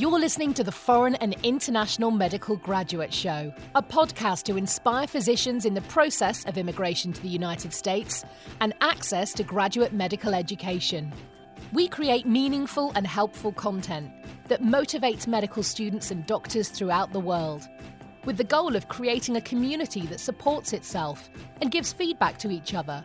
You're listening to the Foreign and International Medical Graduate Show, a podcast to inspire physicians in the process of immigration to the United States and access to graduate medical education. We create meaningful and helpful content that motivates medical students and doctors throughout the world, with the goal of creating a community that supports itself and gives feedback to each other,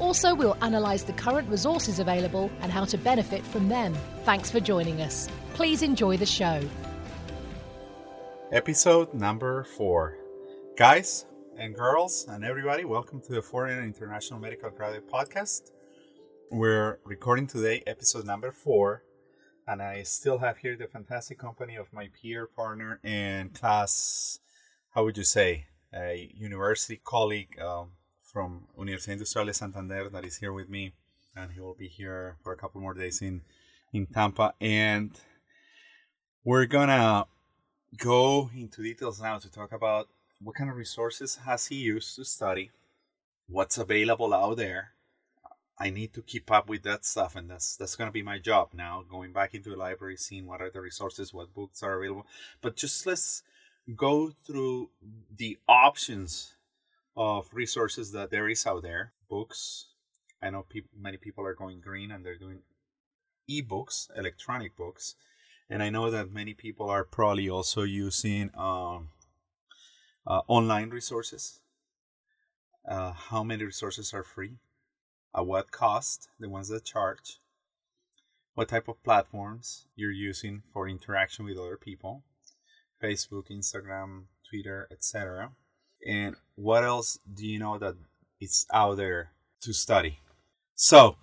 Also, we'll analyse the current resources available and how to benefit from them. Thanks for joining us. Please enjoy the show. Episode number four. Guys and girls and everybody, welcome to the Foreign and International Medical Graduate Podcast. We're recording today episode number four, and I still have here the fantastic company of my peer partner and class, how would you say, a university colleague um, from Universidad Industrial de Santander that is here with me, and he will be here for a couple more days in, in Tampa. And we're gonna go into details now to talk about what kind of resources has he used to study, what's available out there. I need to keep up with that stuff, and that's that's gonna be my job now. Going back into the library, seeing what are the resources, what books are available. But just let's go through the options of resources that there is out there. Books. I know pe- many people are going green and they're doing ebooks, electronic books and I know that many people are probably also using um, uh, online resources. Uh, how many resources are free? At what cost? The ones that charge. What type of platforms you're using for interaction with other people? Facebook, Instagram, Twitter, etc. And what else do you know that it's out there to study? So,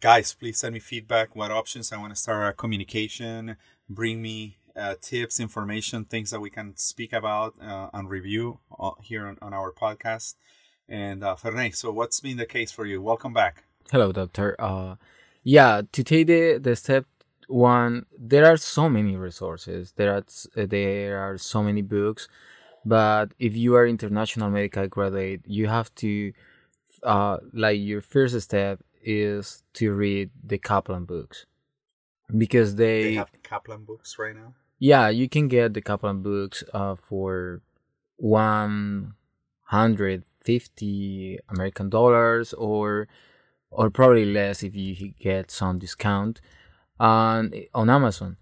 guys, please send me feedback. What options I want to start a communication bring me uh, tips, information, things that we can speak about uh, and review uh, here on, on, our podcast. And uh, Ferney, so what's been the case for you? Welcome back. Hello, doctor. Uh, yeah, to take the, the step one, there are so many resources. There are there are so many books, but if you are international medical graduate, you have to uh, like your first step is to read the Kaplan books because they, they have Kaplan books right now. Yeah, you can get the Kaplan books uh, for one hundred fifty American dollars, or or probably less if you get some discount on on Amazon.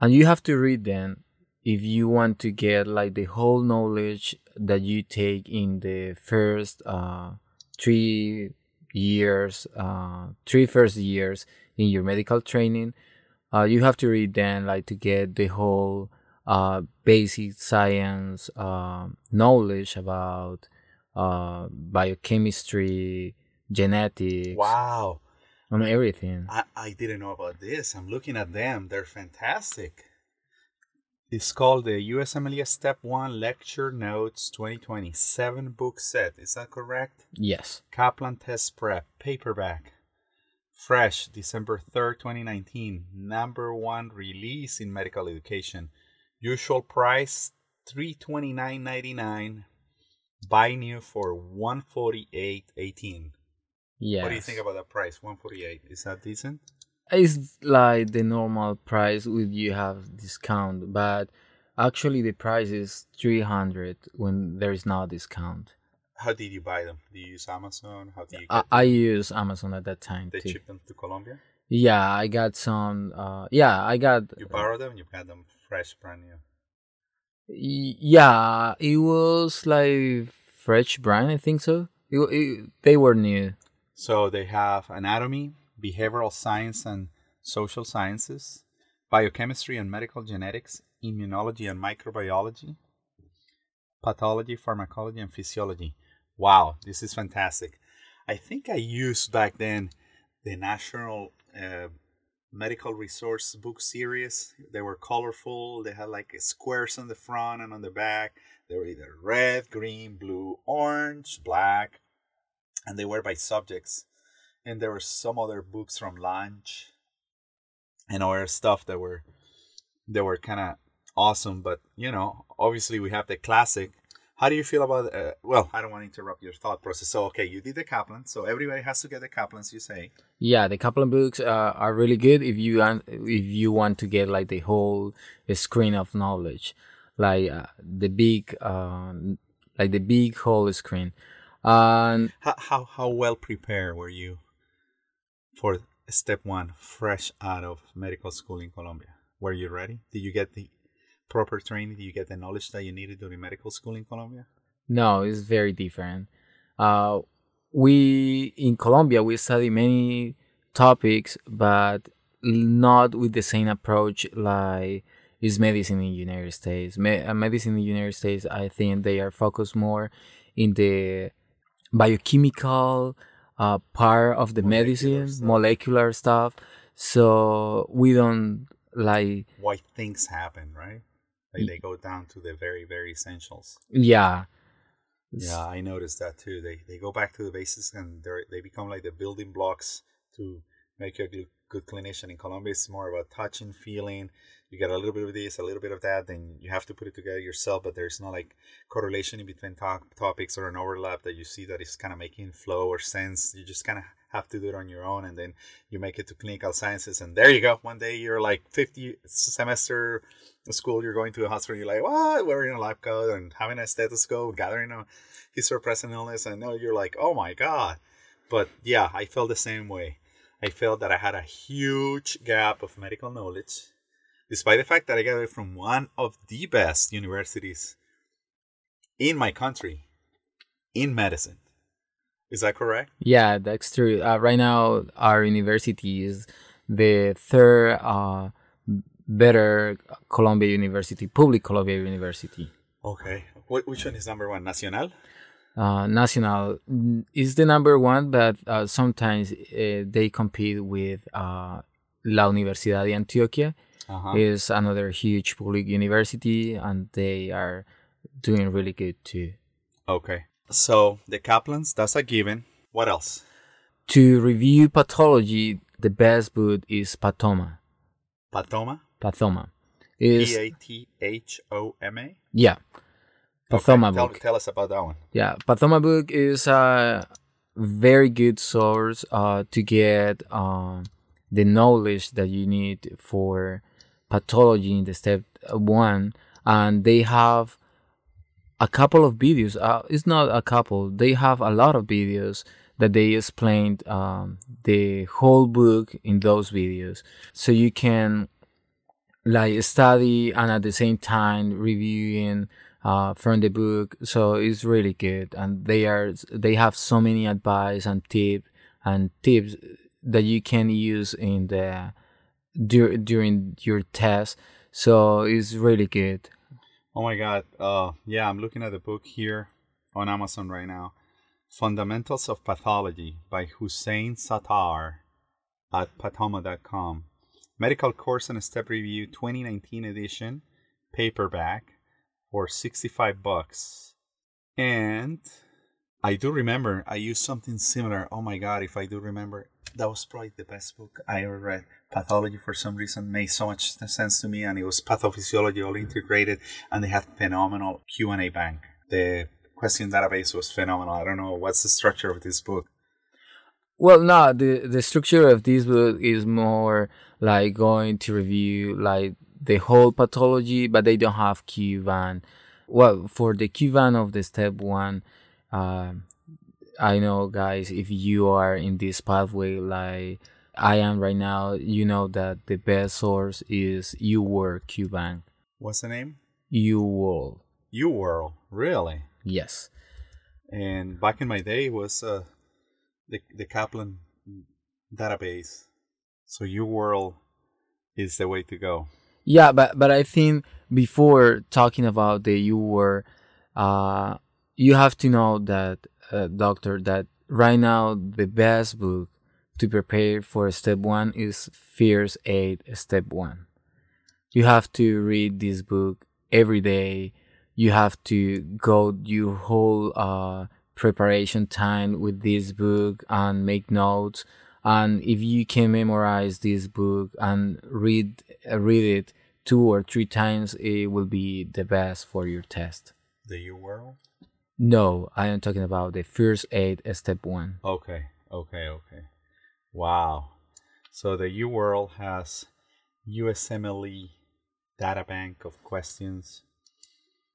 And you have to read them if you want to get like the whole knowledge that you take in the first uh, three years, uh, three first years in your medical training, uh, you have to read them like to get the whole uh, basic science uh, knowledge about uh, biochemistry, genetics. Wow. On everything. I, I didn't know about this. I'm looking at them. They're fantastic. It's called the USMLE Step 1 Lecture Notes 2027 book set. Is that correct? Yes. Kaplan Test Prep, paperback. Fresh, December 3rd, 2019. Number one release in medical education. Usual price $329.99. Buy new for $148.18. Yeah. What do you think about that price? 148 Is that decent? It's like the normal price if you have discount, but actually the price is 300 when there is no discount. How did you buy them? Do you use Amazon? How do you? I, I use Amazon at that time. They too. ship them to Colombia. Yeah, I got some. Uh, yeah, I got. You borrow them. You got them fresh, brand new. Yeah, it was like fresh brand. I think so. It, it, they were new. So they have anatomy, behavioral science and social sciences, biochemistry and medical genetics, immunology and microbiology, pathology, pharmacology, and physiology. Wow, this is fantastic. I think I used back then the National uh, medical resource book series. They were colorful. They had like squares on the front and on the back. They were either red, green, blue, orange, black, and they were by subjects. And there were some other books from Lunch and other stuff that were that were kind of awesome. But you know, obviously we have the classic. How do you feel about? Uh, well, I don't want to interrupt your thought process. So okay, you did the Kaplan, so everybody has to get the Kaplans. You say? Yeah, the Kaplan books uh, are really good if you want if you want to get like the whole screen of knowledge, like uh, the big uh, like the big whole screen. And how, how how well prepared were you for step one, fresh out of medical school in Colombia? Were you ready? Did you get the proper training? Did you get the knowledge that you needed during medical school in Colombia? No, it's very different. Uh, we in Colombia we study many topics, but not with the same approach like is medicine in the United States. Me- uh, medicine in the United States, I think they are focused more in the biochemical uh, part of the Molecular medicine, stuff. molecular stuff. So we don't like Why things happen, right? Like they go down to the very very essentials. yeah. Yeah, I noticed that too. They they go back to the basics and they they become like the building blocks to make you a good, good clinician. In Colombia, it's more about touching, feeling. You get a little bit of this, a little bit of that, then you have to put it together yourself. But there's no like correlation in between to- topics or an overlap that you see that is kind of making flow or sense. You just kind of have to do it on your own, and then you make it to clinical sciences, and there you go. One day you're like 50 semester school, you're going to a hospital, you're like, what? Wearing a lab coat and having a stethoscope, gathering a history of present illness, and now you're like, oh my god. But yeah, I felt the same way. I felt that I had a huge gap of medical knowledge, despite the fact that I got it from one of the best universities in my country in medicine. Is that correct? Yeah, that's true. Uh, right now, our university is the third uh, better Colombia University, public Colombia University. Okay. Wh- which one is number one? Nacional? Uh, Nacional mm, is the number one, but uh, sometimes uh, they compete with uh, La Universidad de Antioquia. Uh-huh. Is another huge public university, and they are doing really good too. Okay. So the Kaplans, that's a given. What else? To review pathology, the best book is Pathoma. Patoma? Pathoma is P A T H O M A? yeah. Pathoma Okay, book. tell us about that one. Yeah, Pathoma book is a very good source uh, to get um, the knowledge that you need for pathology in the step one, and they have a couple of videos. Uh, it's not a couple; they have a lot of videos that they explained um, the whole book in those videos, so you can like study and at the same time reviewing uh, from the book. So it's really good, and they are they have so many advice and tip and tips that you can use in the dur- during your test. So it's really good. Oh my God. Uh, yeah, I'm looking at the book here on Amazon right now. Fundamentals of Pathology by Husain Sattar at pathoma.com. Medical Course and Step Review 2019 edition, paperback for 65 bucks. And I do remember I used something similar. Oh my God, if I do remember, that was probably the best book I ever read. Pathology, for some reason, made so much sense to me, and it was pathophysiology all integrated, and they had phenomenal Q and A bank. The question database was phenomenal. I don't know what's the structure of this book. Well, no, the the structure of this book is more like going to review like the whole pathology, but they don't have Q-bank. Well, for the Q-bank of the step one, uh, I know, guys, if you are in this pathway like I am right now, you know that the best source is UWorld Q-bank. What's the name? UWorld, UWorld, really. yes. And back in my day, it was uh, the the Kaplan database. So UWorld is the way to go. Yeah, but but I think before talking about the UWorld, uh, you have to know that uh, doctor that right now the best book to prepare for step one is First Aid Step One. You have to read this book every day. You have to go your whole uh, preparation time with this book and make notes. And if you can memorize this book and read read it two or three times, it will be the best for your test. The World? No, I am talking about the first aid step one. Okay, okay, okay. Wow. So the U World has USMLE data bank of questions.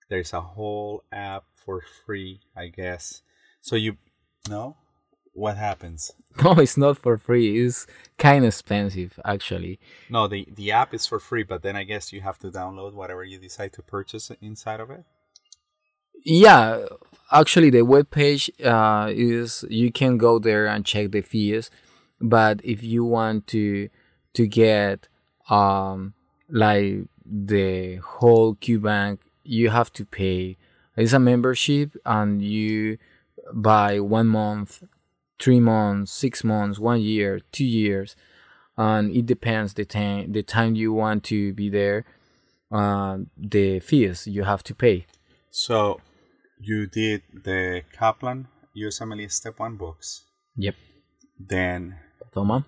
There's a whole app for free, I guess. So you no? What happens? No, it's not for free. It's kind of expensive, actually. No, the the app is for free, but then I guess you have to download whatever you decide to purchase inside of it. Yeah, actually, the web page uh, is you can go there and check the fees, but if you want to to get um like the whole QBank, you have to pay. It's a membership, and you buy one month, three months, six months, one year, two years, and it depends the time the time you want to be there. Uh, the fees you have to pay. So you did the Kaplan USMLE Step One books. Yep. Then Pathoma.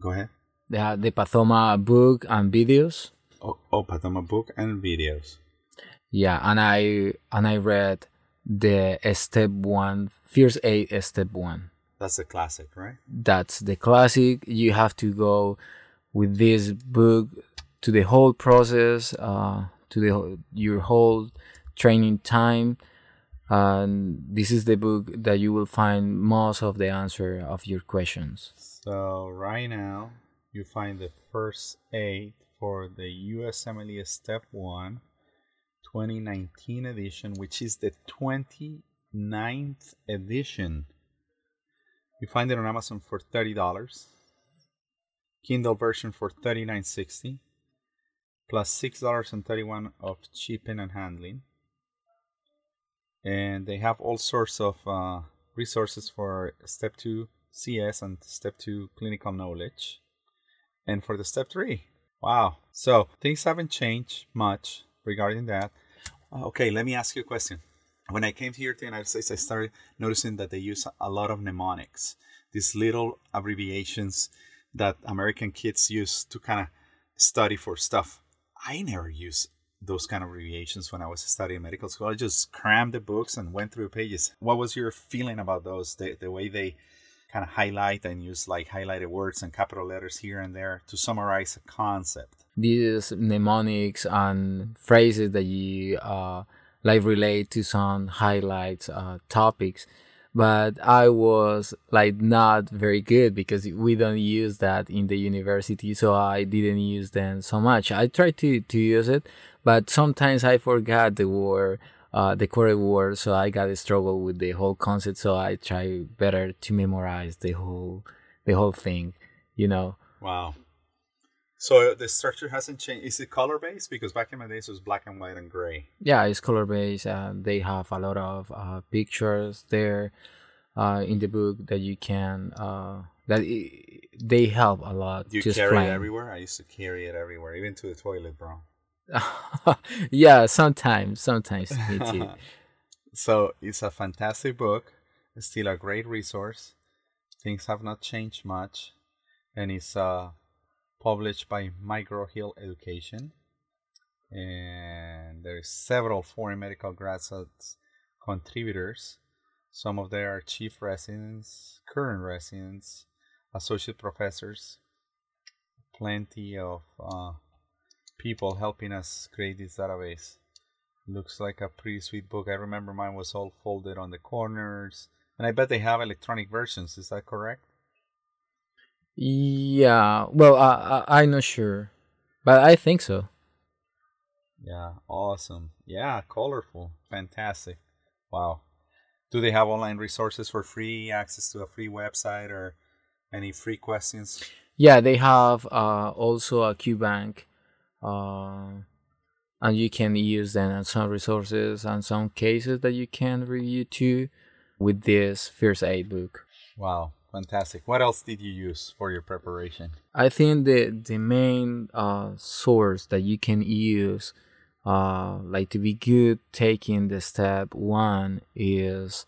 go ahead. The, the Pathoma book and videos. Oh, oh Pathoma book and videos. Yeah, and I and I read the step one, first aid step one. That's the classic, right? That's the classic. You have to go with this book to the whole process, uh, to the your whole training time, and this is the book that you will find most of the answer of your questions. So right now you find the first aid for the USMLE Step 1 2019 edition, which is the 29th edition. You find it on Amazon for $30. Kindle version for $39.60 plus $6.31 of shipping and handling. And they have all sorts of uh, resources for step 2 CS and step 2 clinical knowledge. And for the step 3, wow. So things haven't changed much regarding that. Uh, Okay, let me ask you a question. When I came here to the United States, I started noticing that they use a lot of mnemonics, these little abbreviations that American kids use to kind of study for stuff. I never used those kind of abbreviations when I was studying medical school. I just crammed the books and went through pages. What was your feeling about those? The, the way they kind of highlight and use like highlighted words and capital letters here and there to summarize a concept. these mnemonics and phrases that you uh, like relate to some highlights uh, topics but i was like not very good because we don't use that in the university so i didn't use them so much i tried to, to use it but sometimes i forgot the word uh, the correct word so i got a struggle with the whole concept so i try better to memorize the whole the whole thing you know Wow. So the structure hasn't changed. Is it color based? Because back in my days it was black and white and gray. yeah it's color based and they have a lot of uh, pictures there uh, in the book that you can uh, that i they help a lot you carry explain. it everywhere? I used to carry it everywhere, even to the toilet, bro. yeah sometimes sometimes me too so it's a fantastic book. It's still a great resource. Things have not changed much, and it's uh, published by McGraw Hill Education. And there's several foreign medical graduates contributors. Some of them are chief residents, current residents, associate professors. Plenty of uh, people helping us create this database. Looks like a pretty sweet book. I remember mine was all folded on the corners. And I bet they have electronic versions. Is that correct? Yeah well I, I i'm not sure but i think so Yeah, awesome. Yeah, colorful. Fantastic. Wow. Do they have online resources for free access to a free website or any free questions? yeah they have uh, also a qbank uh, and you can use them and some resources and some cases that you can review too with this first aid book Wow, Fantastic. What else did you use for your preparation? I think the the main uh, source that you can use, uh, like to be good taking the step one is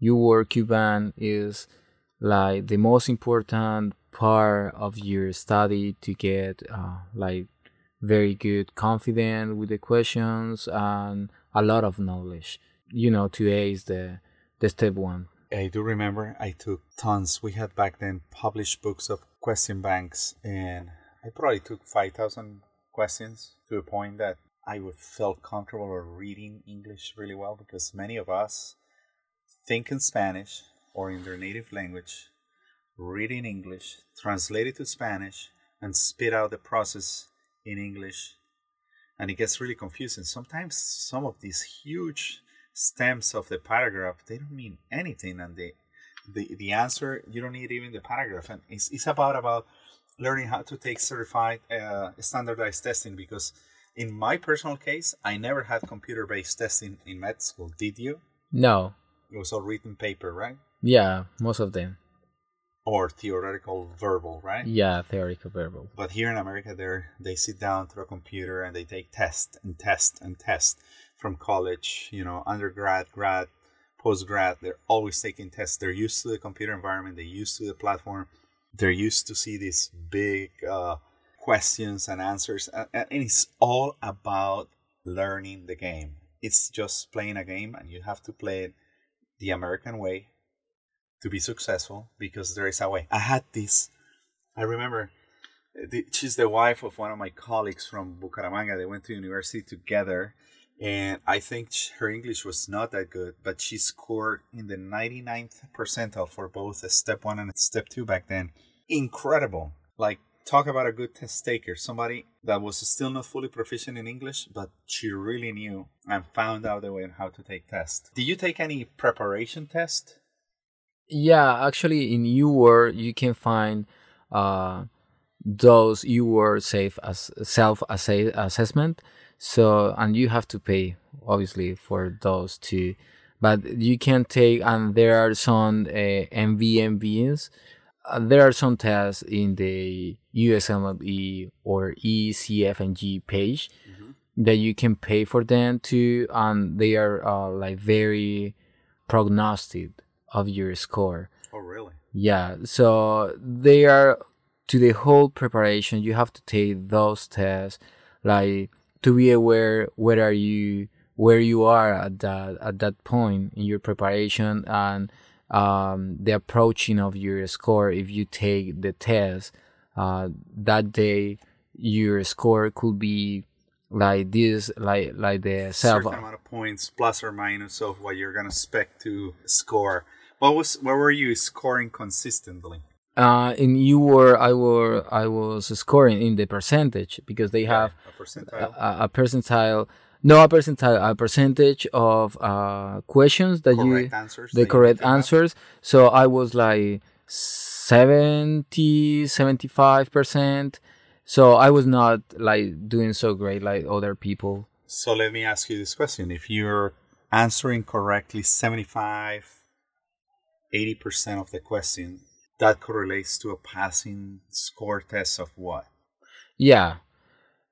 your QBank is like the most important part of your study to get uh, like very good confident with the questions and a lot of knowledge you know to ace the the step one I do remember I took tons. We had back then published books of question banks, and I probably took 5,000 questions to a point that I would felt comfortable reading English really well because many of us think in Spanish or in their native language, read in English, translate it to Spanish, and spit out the process in English. And it gets really confusing. Sometimes some of these huge stems of the paragraph they don't mean anything and the the, the answer you don't need even the paragraph. And it's, it's about about learning how to take certified uh, standardized testing because in my personal case i never had computer based testing in med school. Did you? No. It was all written paper right? Yeah most of them. Or theoretical verbal right? Yeah theoretical verbal. But here in america they they sit down through a computer and they take test and test and test from college, you know, undergrad, grad, postgrad, they're always taking tests. They're used to the computer environment, they're used to the platform, they're used to see these big uh, questions and answers. And, and it's all about learning the game. It's just playing a game, and you have to play it the American way to be successful because there is a way. I had this, I remember. she's the wife of one of my colleagues from Bucaramanga. They went to university together, and I think her English was not that good, but she scored in the 99th percentile for both a step one and a step two back then. Incredible. Like, talk about a good test taker. Somebody that was still not fully proficient in English, but she really knew and found out the way on how to take tests. Did you take any preparation test? Yeah, actually, in UWorld, you can find uh, those as self assessment so and you have to pay obviously for those two but you can take and there are some uh, NBMEs uh, there are some tests in the usmle or ECFMG page mm-hmm. that you can pay for them too and they are uh, like very prognostic of your score. Oh really? Yeah. So they are to the whole preparation you have to take those tests like to be aware where are you where you are at that at that point in your preparation and um, the approaching of your score if you take the test. Uh, that day your score could be like this like like the self certain amount of points plus or minus of what you're gonna expect to score. What was what were you scoring consistently uh, in UWorld I were I was scoring in the percentage because they have a percentile. A, a, percentile no a percentile a percentage of uh, questions that correct you answers the correct answers have. so I was like 70 75 percent so I was not like doing so great like other people so let me ask you this question if you're answering correctly 75 80% of the question that correlates to a passing score test of what? Yeah.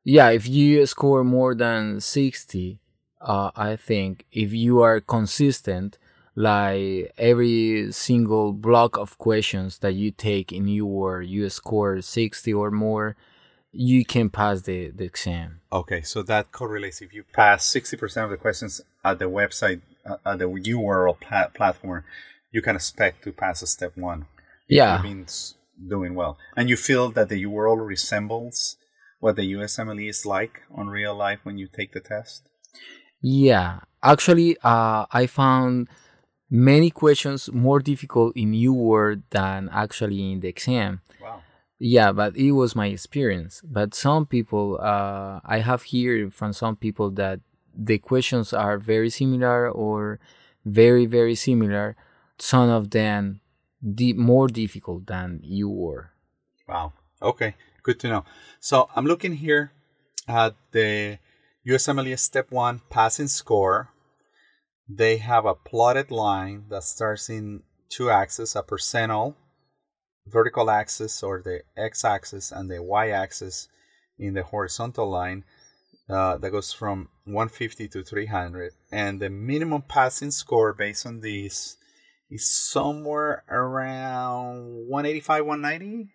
Yeah, if you score more than 60, uh, I think if you are consistent, like every single block of questions that you take in your you score 60 or more, you can pass the, the exam. Okay, so that correlates if you pass 60% of the questions at the website, uh, at the UWorld platform, you can expect to pass a step one yeah. Been doing well. And you feel that the UWorld resembles what the USMLE is like on real life when you take the test? Yeah. Actually uh, i found many questions more difficult in UWorld than actually in the exam. Wow. Yeah but it was my experience. But some people uh, i have heard from some people that the questions are very similar or very very similar. Some of them di- more difficult than UWorld. Wow. Okay. Good to know. So I'm looking here at the USMLE Step 1 passing score. They have a plotted line that starts in two axes, a percentile vertical axis or the x-axis and the y-axis in the horizontal line uh, that goes from 150 to 300 and the minimum passing score based on these is somewhere around 185 190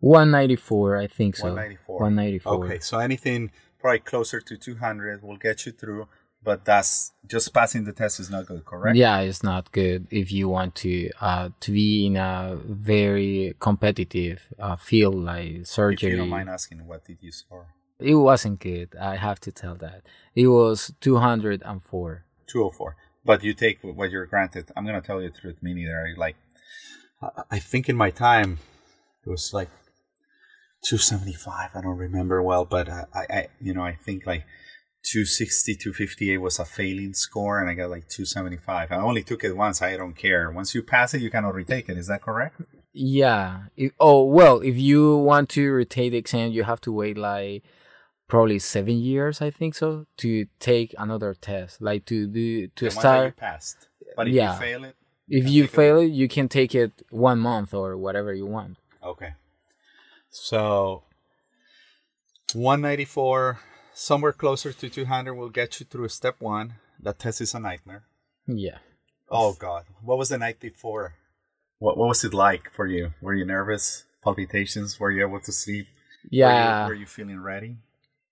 194 i think so. 194 194 okay so anything probably closer to 200 will get you through but that's just passing the test is not good correct? Yeah it's not good if you want to uh, to be in a very competitive uh, field like surgery if you don't mind asking what did you score? It wasn't good i have to tell that. It was 204 204 but you take what you're granted. I'm to tell you the truth me neither like i think in my time it was like 275 i don't remember well but I, I you know i think like 260 258 was a failing score and i got like 275 i only took it once. I don't care. Once you pass it you cannot retake it. Is that correct? Yeah. Oh well if you want to retake the exam you have to wait like probably seven years i think so to take another test like to do to the start you passed but if Yeah. you fail it if can you take it fail it you can take it one month or whatever you want Okay. So 194, somewhere closer to 200 will get you through step one. That test is a nightmare. yeah Oh God, what was the night before? What What was it like for you? Were you nervous? Palpitations? Were you able to sleep? Were you- yeah Were you, feeling ready?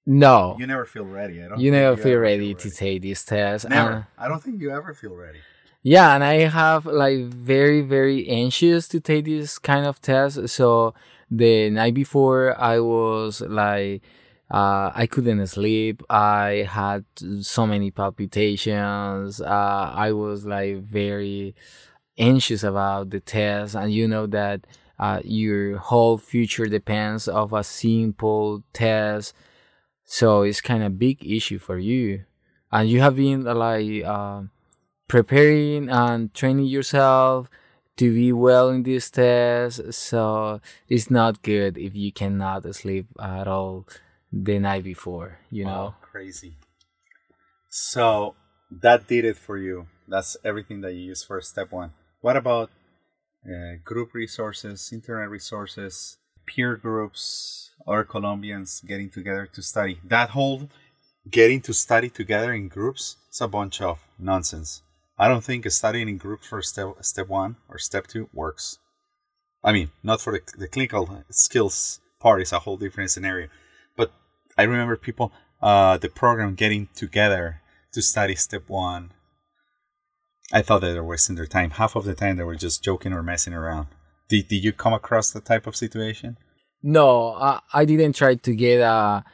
No You never feel ready. I don't. you never feel ever ready to take this test Never. and- I don't think you ever feel ready. Yeah, and I have like very very anxious to take this kind of test. So the night before, I was like, uh, I couldn't sleep. I had so many palpitations. Uh, I was like very anxious about the test, and you know that uh, your whole future depends of a simple test. So it's kind of big issue for you, and you have been uh, like. um preparing and training yourself to be well in this test. So it's not good if you cannot sleep at all the night before, you know? Oh, crazy. So that did it for you. That's everything that you use for step one. What about uh, group resources, internet resources, peer groups, other Colombians getting together to study? That whole getting to study together in groups is a bunch of nonsense. I don't think studying in groups for step step one or step two works. I mean, not for the, the clinical skills part is a whole different scenario. But I remember people, uh, the program getting together to study step one. I thought that they were wasting their time. Half of the time they were just joking or messing around. Did, did you come across that type of situation? No, I, I didn't try to get a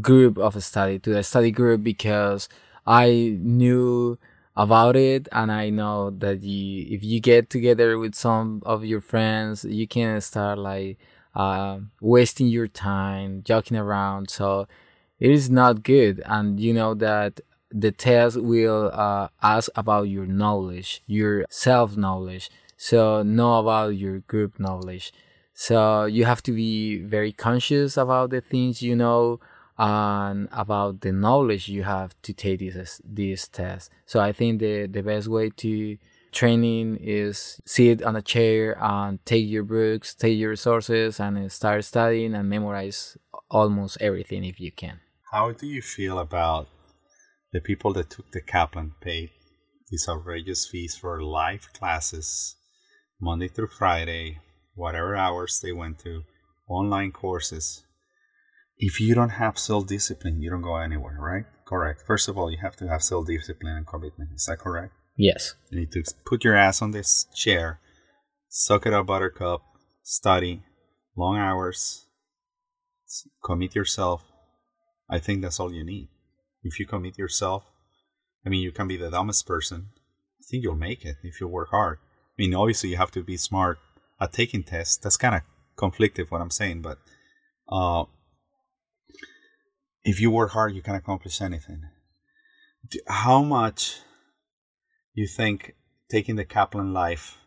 group of study to a study group because I knew about it and I know that you if you get together with some of your friends you can start like uh, wasting your time joking around. So it is not good. And you know that the test will uh, ask about your knowledge your self knowledge so know about your group knowledge so you have to be very conscious about the things you know and about the knowledge you have to take this this test. So I think the the best way to training is sit on a chair and take your books, take your resources, and start studying and memorize almost everything if you can. How do you feel about the people that took the Kaplan paid these outrageous fees for live classes, Monday through Friday, whatever hours they went to, online courses? if you don't have self discipline, you don't go anywhere, right? Correct. First of all, you have to have self discipline and commitment. Is that correct? Yes. You need to put your ass on this chair, suck it up, buttercup, study, long hours, commit yourself. I think that's all you need. If you commit yourself, I mean, you can be the dumbest person. I think you'll make it if you work hard. I mean, obviously, you have to be smart taking tests. That's kind of conflictive what I'm saying, but uh, if you work hard, you can accomplish anything. How much you think taking the Kaplan Life,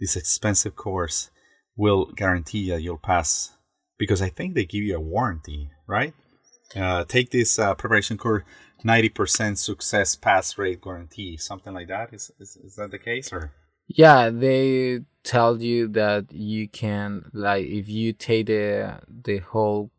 this expensive course, will guarantee that you'll pass? Because I think they give you a warranty, right? Uh, take this uh, preparation course, ninety percent success pass rate guarantee, something like that. Is, is is that the case or? Yeah, they tell you that you can like if you take the the whole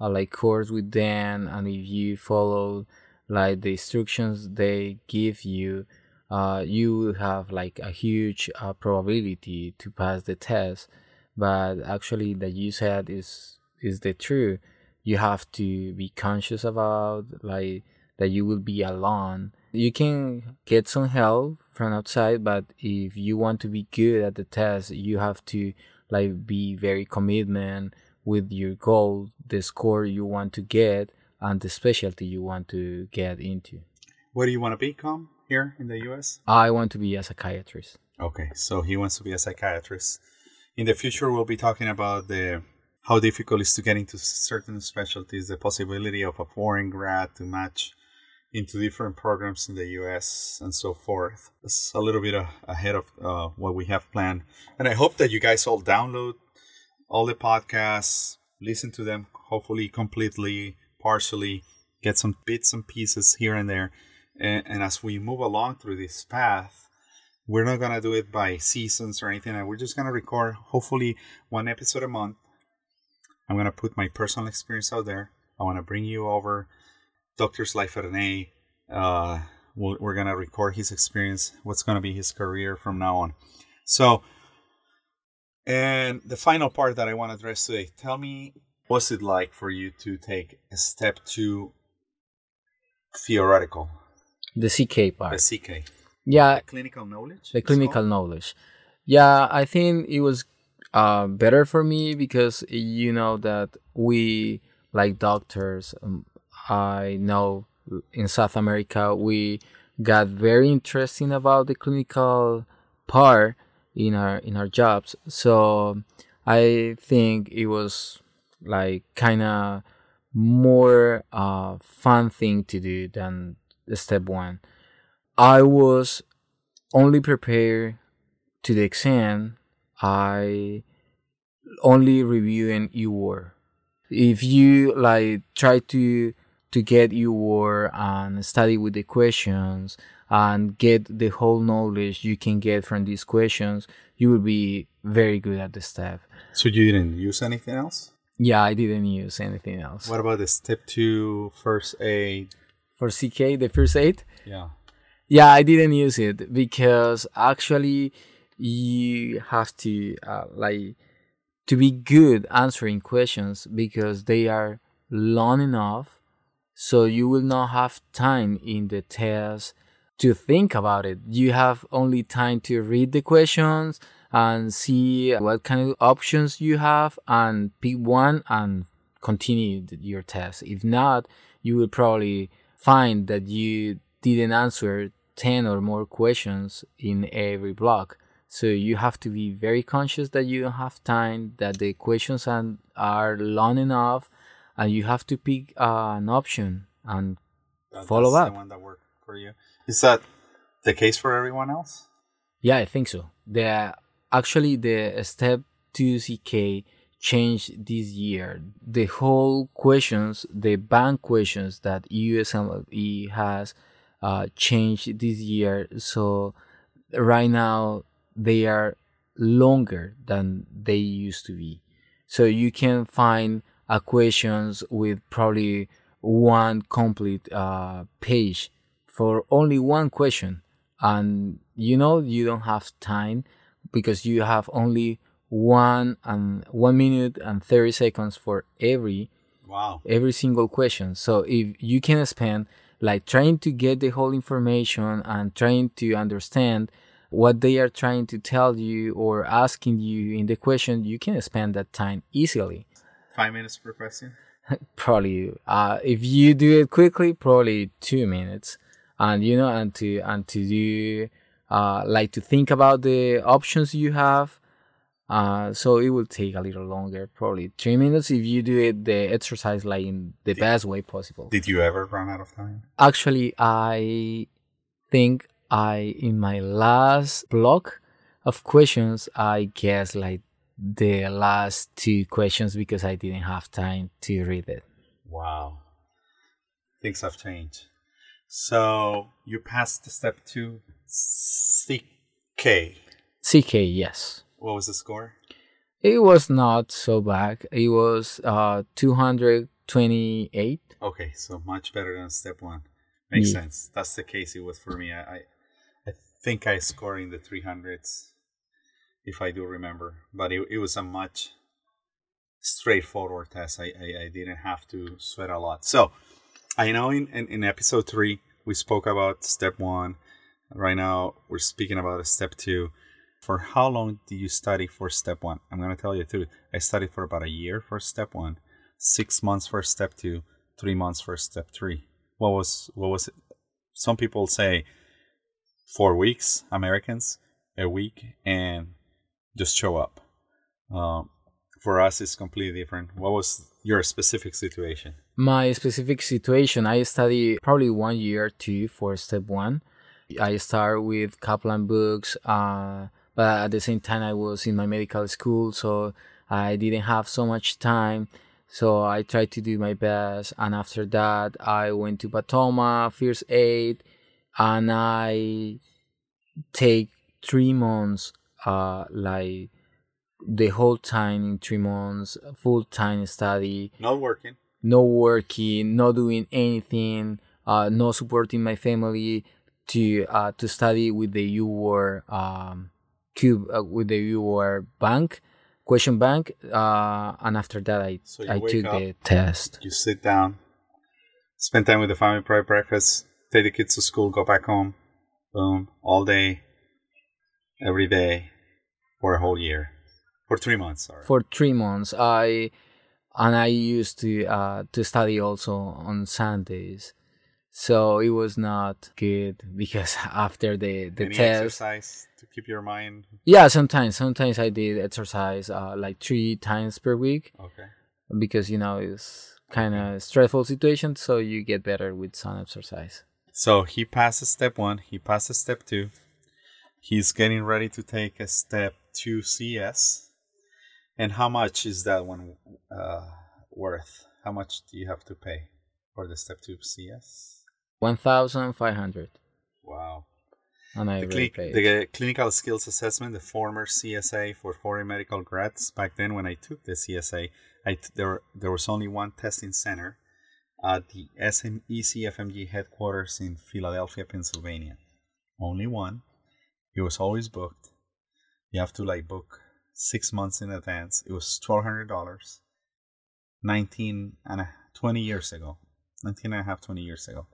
uh, like course with them and if you follow like the instructions they give you uh, you will have like a huge uh, probability to pass the test. But actually that you said is is the truth. You have to be conscious about like that you will be alone. You can get some help from outside but if you want to be good at the test you have to like be very commitment with your goal the score you want to get and the specialty you want to get into What do you want to become here in the US? i want to be a psychiatrist Okay, so he wants to be a psychiatrist. In the future, we'll be talking about the how difficult it is to get into certain specialties, the possibility of a foreign grad to match into different programs in the U.S. and so forth. It's a little bit uh, ahead of uh, what we have planned, and I hope that you guys all download all the podcasts, listen to them, hopefully completely, partially, get some bits and pieces here and there, and, and as we move along through this path we're not gonna do it by seasons or anything. We're just gonna record hopefully one episode a month. I'm gonna put my personal experience out there. I want to bring you over Doctor's Life at an A. Uh, we're gonna record his experience. What's gonna be his career from now on. So, and the final part that I want to address today. Tell me, what's it like for you to take a step to theoretical, the ck part the CK, yeah clinical knowledge? the clinical knowledge yeah i think it was uh, better for me because you know that we like doctors um, i know in south america we got very interesting about the clinical part in our in our jobs. So i think it was like kind of more uh, fun thing to do than step one. I was only prepared to the exam. I only reviewing UWorld. If you like try to to get your and study with the questions and get the whole knowledge you can get from these questions, you will be very good at the step. So you didn't use anything else? Yeah, I didn't use anything else. What about the step two first aid? For CK, the first aid, Yeah. Yeah, I didn't use it because actually you have to uh, like to be good answering questions because they are long enough so you will not have time in the test to think about it. You have only time to read the questions and see what kind of options you have and pick one and continue your test. If not, you will probably find that you didn't answer 10 or more questions in every block. So you have to be very conscious that you have time, that the questions are long enough, and you have to pick uh, an option and That- Follow that's up. The one that worked for you. Is that the case for everyone else? Yeah, I think so. The actually the step two CK changed this year. The whole questions, the bank questions that USMLE has uh, changed this year. So right now they are longer than they used to be. So you can find questions with probably one complete uh, page for only one question. And you know you don't have time because you have only one and one minute and 30 seconds for every Wow. every single question. So if you can spend like trying to get the whole information and trying to understand what they are trying to tell you or asking you in the question you can spend that time easily Five minutes per question. probably uh if you do it quickly probably two minutes and you know and to and to do uh like to think about the options you have uh so it will take a little longer probably three minutes if you do it the exercise like in the best way possible Did you ever run out of time? actually i think i in my last block of questions i guess like the last two questions because i didn't have time to read it Wow. Things have changed. So you passed the step two CK. CK, yes. What was the score? It was not so bad. It was uh 228. Okay, so much better than step one. Makes Yeah. sense. That's the case it was for me. I, I, I think I scored in the 300s, if I do remember. But it, it was a much straightforward test. I, I, I didn't have to sweat a lot. So I know in, in, in episode three, we spoke about step one. Right now, we're speaking about step two. For how long do you study for step one? I'm going to tell you truth. I studied for about a year for step one, six months for step two, three months for step three. What was what was it? Some people say four weeks, Americans, a week, and just show up. Um, for us, it's completely different. What was your specific situation? My specific situation, I study probably one year two for step one. I start with Kaplan books, uh, but at the same time, I was in my medical school, so I didn't have so much time. So I tried to do my best, and after that, I went to Pathoma first aid, and I take three months, uh, like the whole time in three months, full time study Not working. no working, not doing anything, uh, no supporting my family to uh, to study with the UWorld um, cube uh, with the UWorld bank question bank, uh, and after that I So I took up, the test. You sit down, spend time with the family, prepare breakfast, take the kids to school, go back home. Boom. All day, every day, for a whole year. For three months, sorry. For three months, I and I used to uh, to study also on Sundays, so it was not good because after the the Any test. exercise to keep your mind Yeah, sometimes sometimes I did exercise uh, like three times per week. okay. because you know it's kind of stressful situation so you get better with some exercise So he passes step one, he passes step two. He's getting ready to take a step two CS. And how much is that one uh, worth? How much do you have to pay for the step two CS? 1500 Wow. and i The, really cli- the clinical skills assessment, the former CSA for foreign medical grads. Back then, when I took the CSA, I t- there there was only one testing center at the E SM, headquarters in Philadelphia, Pennsylvania. Only one. It was always booked. You have to like book six months in advance. It was twelve hundred dollars. Nineteen and a, twenty years ago. 19 and a half, 20 years ago.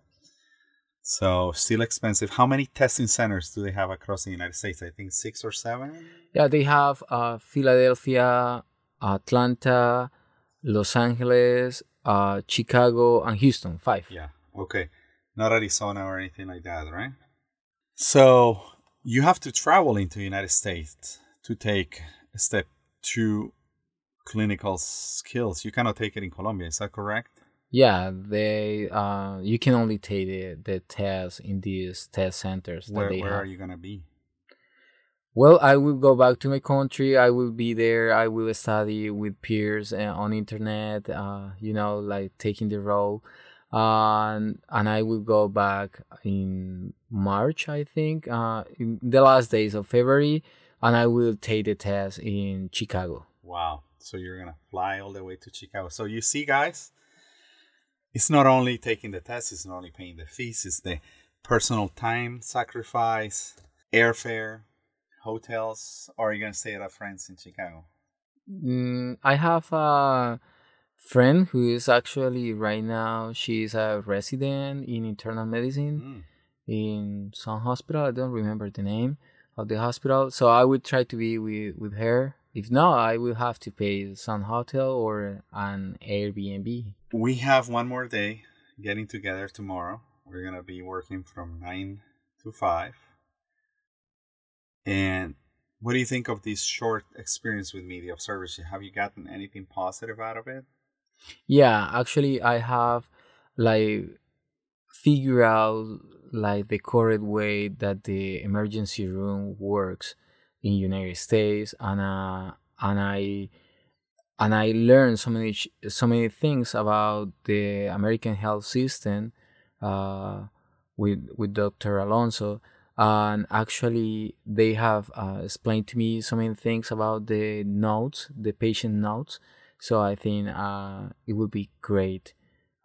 So still expensive. How many testing centers do they have across the United States? I think six or seven. yeah they have uh, philadelphia atlanta los angeles uh, chicago and houston five Yeah. Okay. Not Arizona or anything like that, right? So you have to travel into the United States to take step two clinical skills. You cannot take it in Colombia. Is that correct? yeah they uh, you can only take the, the test in these test centers that Where, where have are you gonna be? Well, I will go back to my country. I will be there. I will study with peers uh, on internet. Uh, you know, like taking the role, and and I will go back in March. I think uh, in the last days of February, and I will take the test in Chicago. Wow. So you're gonna fly all the way to Chicago. So you see, guys, it's not only taking the test, it's not only paying the fees, it's the personal time sacrifice, airfare, hotels, or are you gonna stay at a friend's in Chicago? Mm, I have a friend who is actually right now. She's a resident in internal medicine. Mm. in some hospital. I don't remember the name of the hospital. So I would try to be with, with her. If not, I will have to pay some hotel or an Airbnb. We have one more day getting together tomorrow. We're gonna be working from nine to five. And what do you think of this short experience with me, the observership? Have you gotten anything positive out of it? Yeah, actually, I have like figure out like the correct way that the emergency room works in United States, and uh, and I and I learned so many so many things about the American health system uh, with with Dr. Alonso, and actually they have uh, explained to me so many things about the notes, the patient notes. So I think uh, it would be great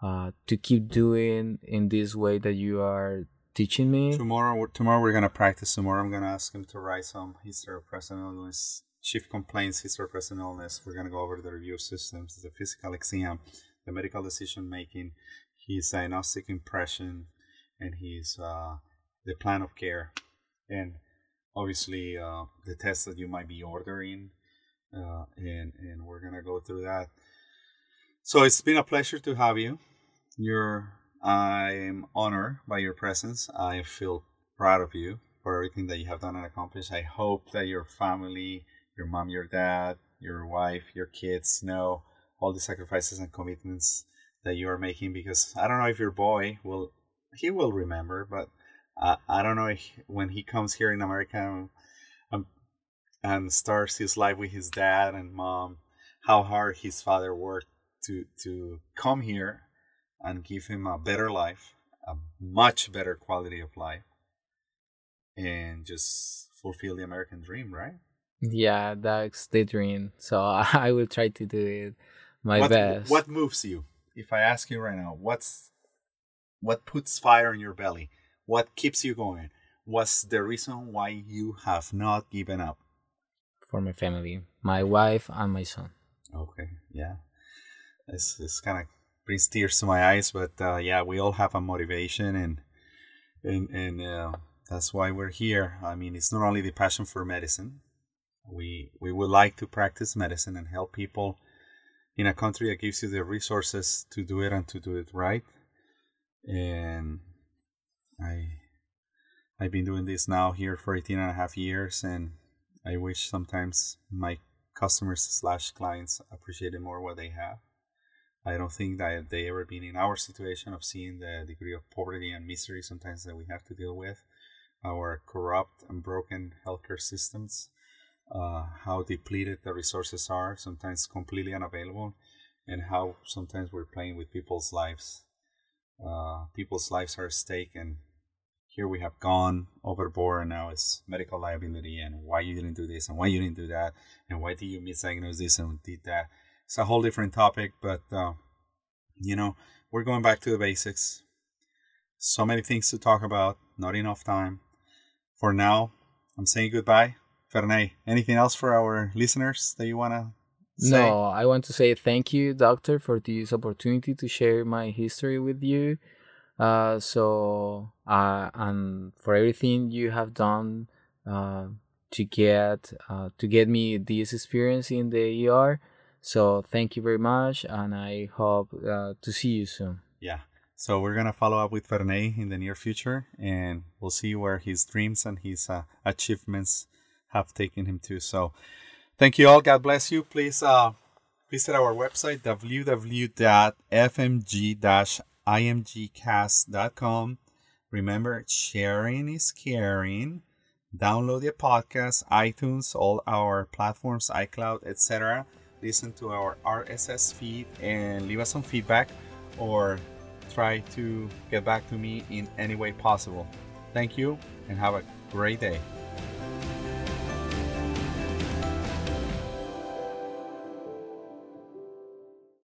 uh, to keep doing in this way that you are teaching me. Tomorrow, tomorrow we're gonna practice. Tomorrow, I'm gonna ask him to write some history of present illness, chief complaints, history of present illness. We're gonna go over the review systems, the physical exam, the medical decision making, his diagnostic impression, and his uh, the plan of care, and obviously uh, the tests that you might be ordering, uh, and and we're gonna go through that. So it's been a pleasure to have you. You're I am honored by your presence. I feel proud of you for everything that you have done and accomplished. I hope that your family, your mom, your dad, your wife, your kids know all the sacrifices and commitments that you are making because I don't know if your boy will he will remember, but I, I don't know if when he comes here in America and starts his life with his dad and mom, how hard his father worked to to come here and give him a better life, a much better quality of life, and just fulfill the American dream, right? Yeah, that's the dream. So I will try to do it my what, best. What moves you? If I ask you right now, what's what puts fire in your belly? What keeps you going? What's the reason why you have not given up? For my family, my wife and my son. Okay, yeah, it's it's kind of brings tears to my eyes. But uh, yeah, we all have a motivation, and and and uh, that's why we're here. I mean, it's not only the passion for medicine. We we would like to practice medicine and help people in a country that gives you the resources to do it and to do it right. And I I've been doing this now here for 18 and a half years, and I wish sometimes my customers slash clients appreciated more what they have. I don't think that they ever been in our situation of seeing the degree of poverty and misery sometimes that we have to deal with, our corrupt and broken healthcare systems, uh, how depleted the resources are, sometimes completely unavailable, and how sometimes we're playing with people's lives. Uh, people's lives are at stake, and here we have gone overboard, and now it's medical liability, and why you didn't do this, and why you didn't do that, and why did you misdiagnose this and did that it's a whole different topic, but uh, you know, we're going back to the basics. So many things to talk about, not enough time. For now, I'm saying goodbye. Ferney, anything else for our listeners that you want to say? No, I want to say thank you, doctor, for this opportunity to share my history with you. Uh, so, uh, and for everything you have done uh, to get uh, to get me this experience in the ER. So thank you very much, and I hope uh, to see you soon. Yeah. So we're gonna follow up with Ferney in the near future, and we'll see where his dreams and his uh, achievements have taken him to. So thank you all. God bless you. Please visit our website www.fmg-imgcast.com. Remember, sharing is caring. Download the podcast, iTunes, all our platforms, iCloud, etc listen to our RSS feed and leave us some feedback or try to get back to me in any way possible. Thank you and have a great day.